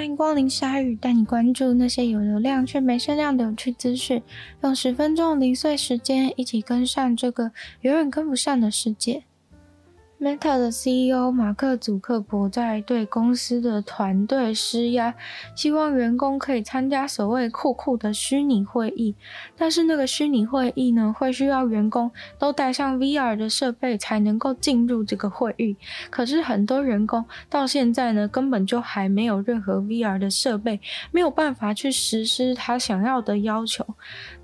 欢迎光临鲨鱼，带你关注那些有流量却没声量的有趣资讯。用十分钟零碎时间，一起跟上这个永远跟不上的世界。Meta 的 CEO 马克·祖克伯在对公司的团队施压，希望员工可以参加所谓酷酷的虚拟会议。但是那个虚拟会议呢，会需要员工都带上 VR 的设备才能够进入这个会议。可是很多员工到现在呢，根本就还没有任何 VR 的设备，没有办法去实施他想要的要求。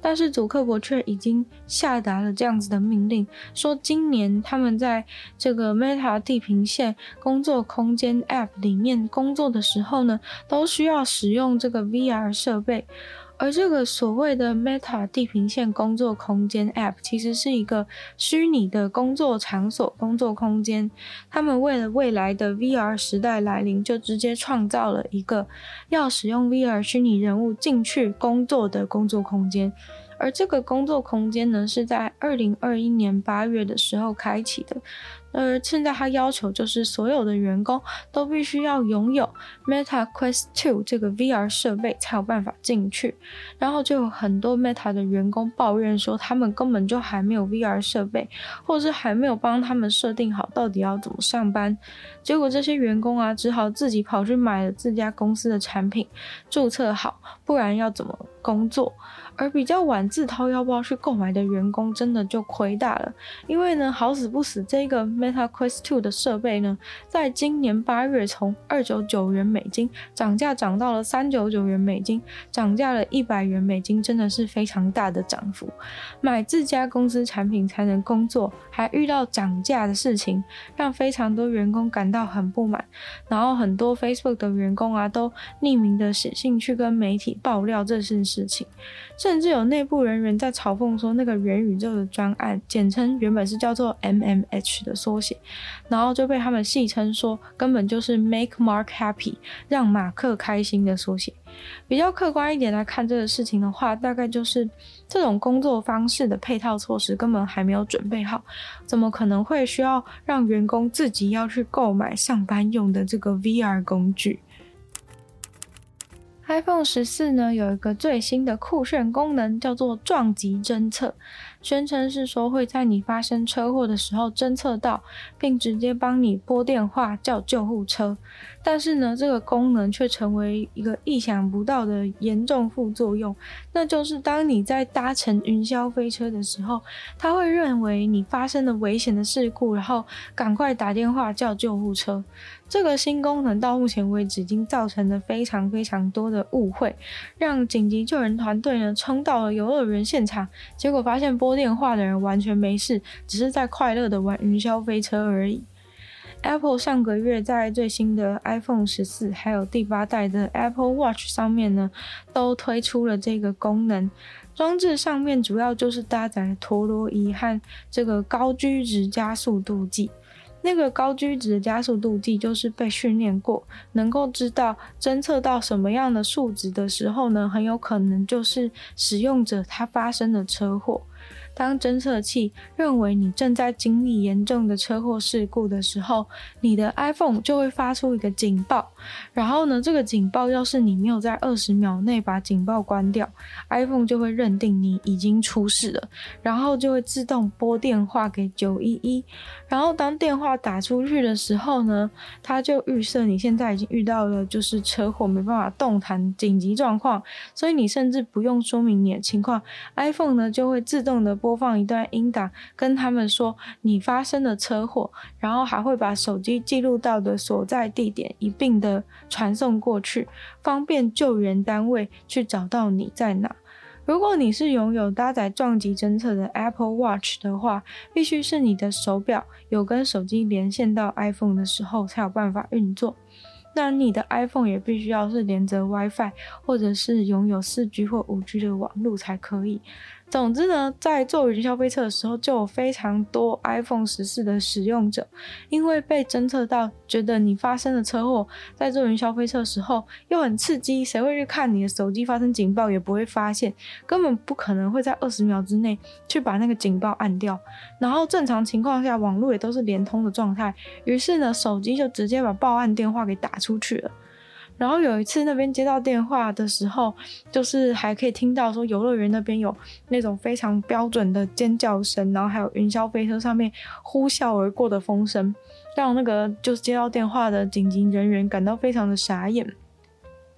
但是祖克伯却已经下达了这样子的命令，说今年他们在这个 Meta 地平线工作空间 App 里面工作的时候呢，都需要使用这个 VR 设备。而这个所谓的 Meta 地平线工作空间 App，其实是一个虚拟的工作场所、工作空间。他们为了未来的 VR 时代来临，就直接创造了一个要使用 VR 虚拟人物进去工作的工作空间。而这个工作空间呢，是在二零二一年八月的时候开启的。而现在他要求就是所有的员工都必须要拥有 Meta Quest 2这个 VR 设备才有办法进去。然后就有很多 Meta 的员工抱怨说，他们根本就还没有 VR 设备，或者是还没有帮他们设定好到底要怎么上班。结果这些员工啊，只好自己跑去买了自家公司的产品，注册好，不然要怎么工作？而比较晚自掏腰包去购买的员工，真的就亏大了，因为呢，好死不死，这个 Meta Quest 2的设备呢，在今年八月从二九九元美金涨价涨到了三九九元美金，涨价了一百元美金，真的是非常大的涨幅。买自家公司产品才能工作，还遇到涨价的事情，让非常多员工感到很不满。然后很多 Facebook 的员工啊，都匿名的写信去跟媒体爆料这件事情。甚至有内部人员在嘲讽说，那个元宇宙的专案，简称原本是叫做 MMH 的缩写，然后就被他们戏称说，根本就是 Make Mark Happy，让马克开心的缩写。比较客观一点来看这个事情的话，大概就是这种工作方式的配套措施根本还没有准备好，怎么可能会需要让员工自己要去购买上班用的这个 VR 工具？iPhone 十四呢，有一个最新的酷炫功能，叫做撞击侦测。宣称是说会在你发生车祸的时候侦测到，并直接帮你拨电话叫救护车。但是呢，这个功能却成为一个意想不到的严重副作用，那就是当你在搭乘云霄飞车的时候，它会认为你发生了危险的事故，然后赶快打电话叫救护车。这个新功能到目前为止已经造成了非常非常多的误会，让紧急救援团队呢冲到了游乐园现场，结果发现拨电话的人完全没事，只是在快乐的玩云霄飞车而已。Apple 上个月在最新的 iPhone 十四还有第八代的 Apple Watch 上面呢，都推出了这个功能。装置上面主要就是搭载陀螺仪和这个高居值加速度计。那个高居值加速度计就是被训练过，能够知道侦测到什么样的数值的时候呢，很有可能就是使用者他发生的车祸。当侦测器认为你正在经历严重的车祸事故的时候，你的 iPhone 就会发出一个警报。然后呢，这个警报要是你没有在二十秒内把警报关掉，iPhone 就会认定你已经出事了，然后就会自动拨电话给九一一。然后当电话打出去的时候呢，它就预设你现在已经遇到了就是车祸，没办法动弹，紧急状况，所以你甚至不用说明你的情况，iPhone 呢就会自动的。播放一段音档，跟他们说你发生了车祸，然后还会把手机记录到的所在地点一并的传送过去，方便救援单位去找到你在哪。如果你是拥有搭载撞击侦测的 Apple Watch 的话，必须是你的手表有跟手机连线到 iPhone 的时候才有办法运作。那你的 iPhone 也必须要是连着 WiFi，或者是拥有 4G 或 5G 的网络才可以。总之呢，在做云霄飞车的时候，就有非常多 iPhone 十四的使用者，因为被侦测到，觉得你发生了车祸，在做云霄飞车的时候又很刺激，谁会去看你的手机发生警报也不会发现，根本不可能会在二十秒之内去把那个警报按掉。然后正常情况下，网络也都是连通的状态，于是呢，手机就直接把报案电话给打出去了。然后有一次那边接到电话的时候，就是还可以听到说游乐园那边有那种非常标准的尖叫声，然后还有云霄飞车上面呼啸而过的风声，让那个就是接到电话的紧急人员感到非常的傻眼。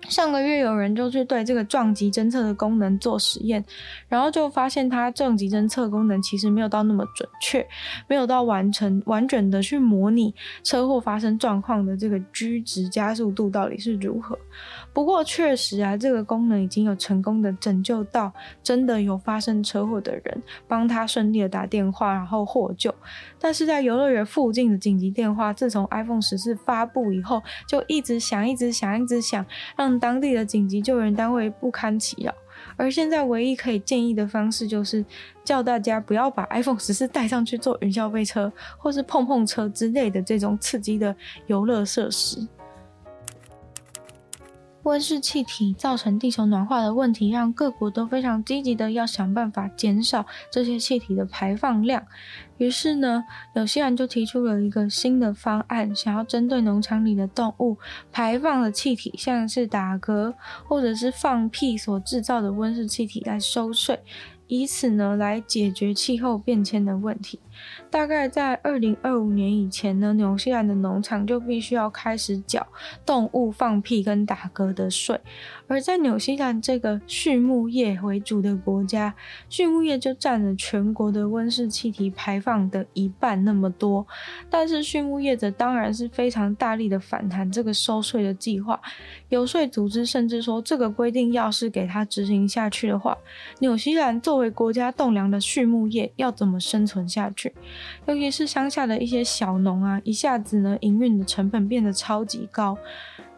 上个月有人就去对这个撞击侦测的功能做实验，然后就发现它撞击侦测功能其实没有到那么准确，没有到完成完整的去模拟车祸发生状况的这个 G 值加速度到底是如何。不过确实啊，这个功能已经有成功的拯救到真的有发生车祸的人，帮他顺利的打电话然后获救。但是在游乐园附近的紧急电话，自从 iPhone 十四发布以后，就一直响，一直响，一直响，让当地的紧急救援单位不堪其扰。而现在唯一可以建议的方式，就是叫大家不要把 iPhone 十四带上去坐云霄飞车或是碰碰车之类的这种刺激的游乐设施。温室气体造成地球暖化的问题，让各国都非常积极的要想办法减少这些气体的排放量。于是呢，有些人就提出了一个新的方案，想要针对农场里的动物排放的气体，像是打嗝或者是放屁所制造的温室气体来收税，以此呢来解决气候变迁的问题。大概在二零二五年以前呢，纽西兰的农场就必须要开始缴动物放屁跟打嗝的税。而在纽西兰这个畜牧业为主的国家，畜牧业就占了全国的温室气体排放的一半那么多。但是畜牧业者当然是非常大力的反弹这个收税的计划。游说组织甚至说，这个规定要是给他执行下去的话，纽西兰作为国家栋梁的畜牧业要怎么生存下去？尤其是乡下的一些小农啊，一下子呢营运的成本变得超级高。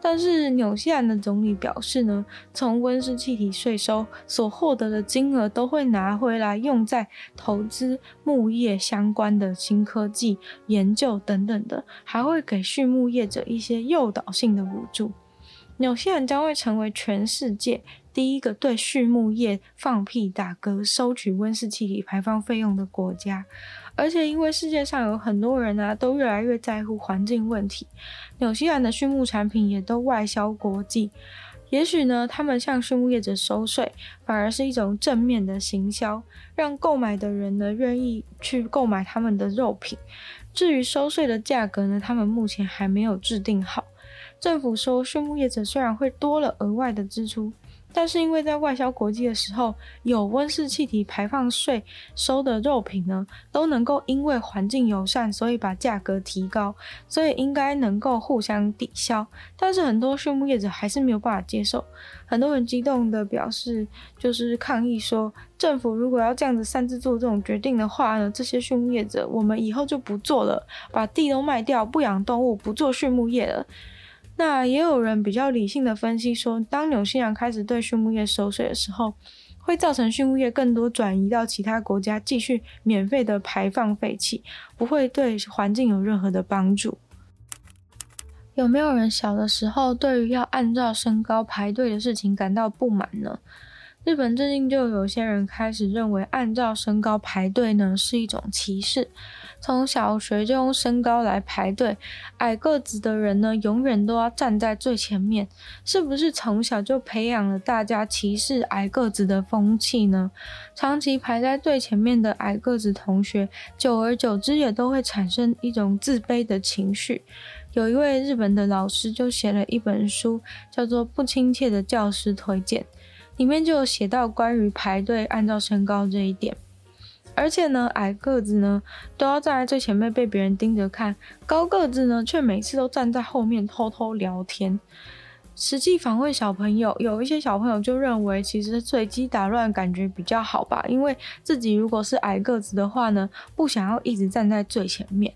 但是纽西兰的总理表示呢，从温室气体税收所获得的金额都会拿回来用在投资牧业相关的新科技研究等等的，还会给畜牧业者一些诱导性的补助。纽西兰将会成为全世界第一个对畜牧业放屁打嗝收取温室气体排放费用的国家。而且，因为世界上有很多人啊，都越来越在乎环境问题，纽西兰的畜牧产品也都外销国际。也许呢，他们向畜牧业者收税，反而是一种正面的行销，让购买的人呢愿意去购买他们的肉品。至于收税的价格呢，他们目前还没有制定好。政府说，畜牧业者虽然会多了额外的支出。但是因为在外销国际的时候，有温室气体排放税收的肉品呢，都能够因为环境友善，所以把价格提高，所以应该能够互相抵消。但是很多畜牧业者还是没有办法接受，很多人激动的表示，就是抗议说，政府如果要这样子擅自做这种决定的话呢，这些畜牧业者我们以后就不做了，把地都卖掉，不养动物，不做畜牧业了。那也有人比较理性的分析说，当纽西兰开始对畜牧业收税的时候，会造成畜牧业更多转移到其他国家继续免费的排放废气，不会对环境有任何的帮助。有没有人小的时候对于要按照身高排队的事情感到不满呢？日本最近就有些人开始认为按照身高排队呢是一种歧视。从小学就用身高来排队，矮个子的人呢，永远都要站在最前面。是不是从小就培养了大家歧视矮个子的风气呢？长期排在最前面的矮个子同学，久而久之也都会产生一种自卑的情绪。有一位日本的老师就写了一本书，叫做《不亲切的教师推荐》，里面就有写到关于排队按照身高这一点。而且呢，矮个子呢都要站在最前面被别人盯着看，高个子呢却每次都站在后面偷偷聊天。实际访问小朋友，有一些小朋友就认为，其实随机打乱感觉比较好吧，因为自己如果是矮个子的话呢，不想要一直站在最前面。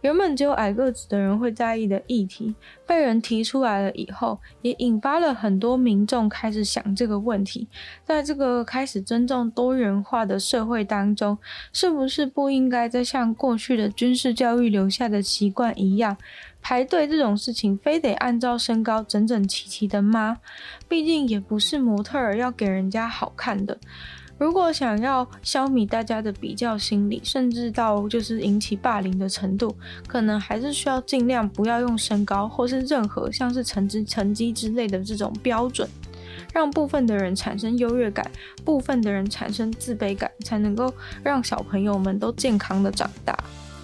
原本只有矮个子的人会在意的议题，被人提出来了以后，也引发了很多民众开始想这个问题。在这个开始尊重多元化的社会当中，是不是不应该再像过去的军事教育留下的习惯一样，排队这种事情非得按照身高整整齐齐的吗？毕竟也不是模特儿要给人家好看的。如果想要消弭大家的比较心理，甚至到就是引起霸凌的程度，可能还是需要尽量不要用身高或是任何像是成绩成绩之类的这种标准，让部分的人产生优越感，部分的人产生自卑感，才能够让小朋友们都健康的长大。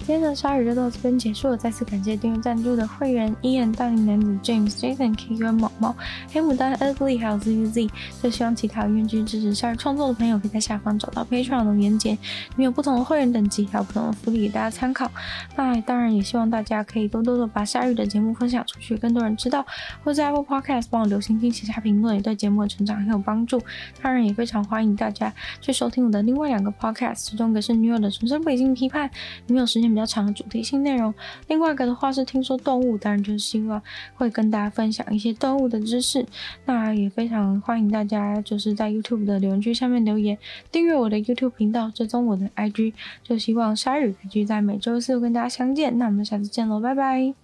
今天的鲨鱼就到这边结束了，再次感谢订阅赞助的会员：Ian、大龄男子 James、Jason、K、跟毛毛、黑牡丹、Ugly，还有 ZZ。就希望其他愿意支持鲨鱼创作的朋友，可以在下方找到 Patreon 的连结，里面有不同的会员等级，还有不同的福利给大家参考。那当然也希望大家可以多多的把鲨鱼的节目分享出去，更多人知道，或者在 Apple Podcast 帮我留星星、写下评论，也对节目的成长很有帮助。当然也非常欢迎大家去收听我的另外两个 Podcast，其中一个是女友的纯生北京批判，你有时间比较长的主题性内容，另外一个的话是听说动物，当然就是希望会跟大家分享一些动物的知识。那也非常欢迎大家就是在 YouTube 的留言区下面留言，订阅我的 YouTube 频道，追踪我的 IG，就希望鲨鱼可以在每周四跟大家相见。那我们下次见喽，拜拜。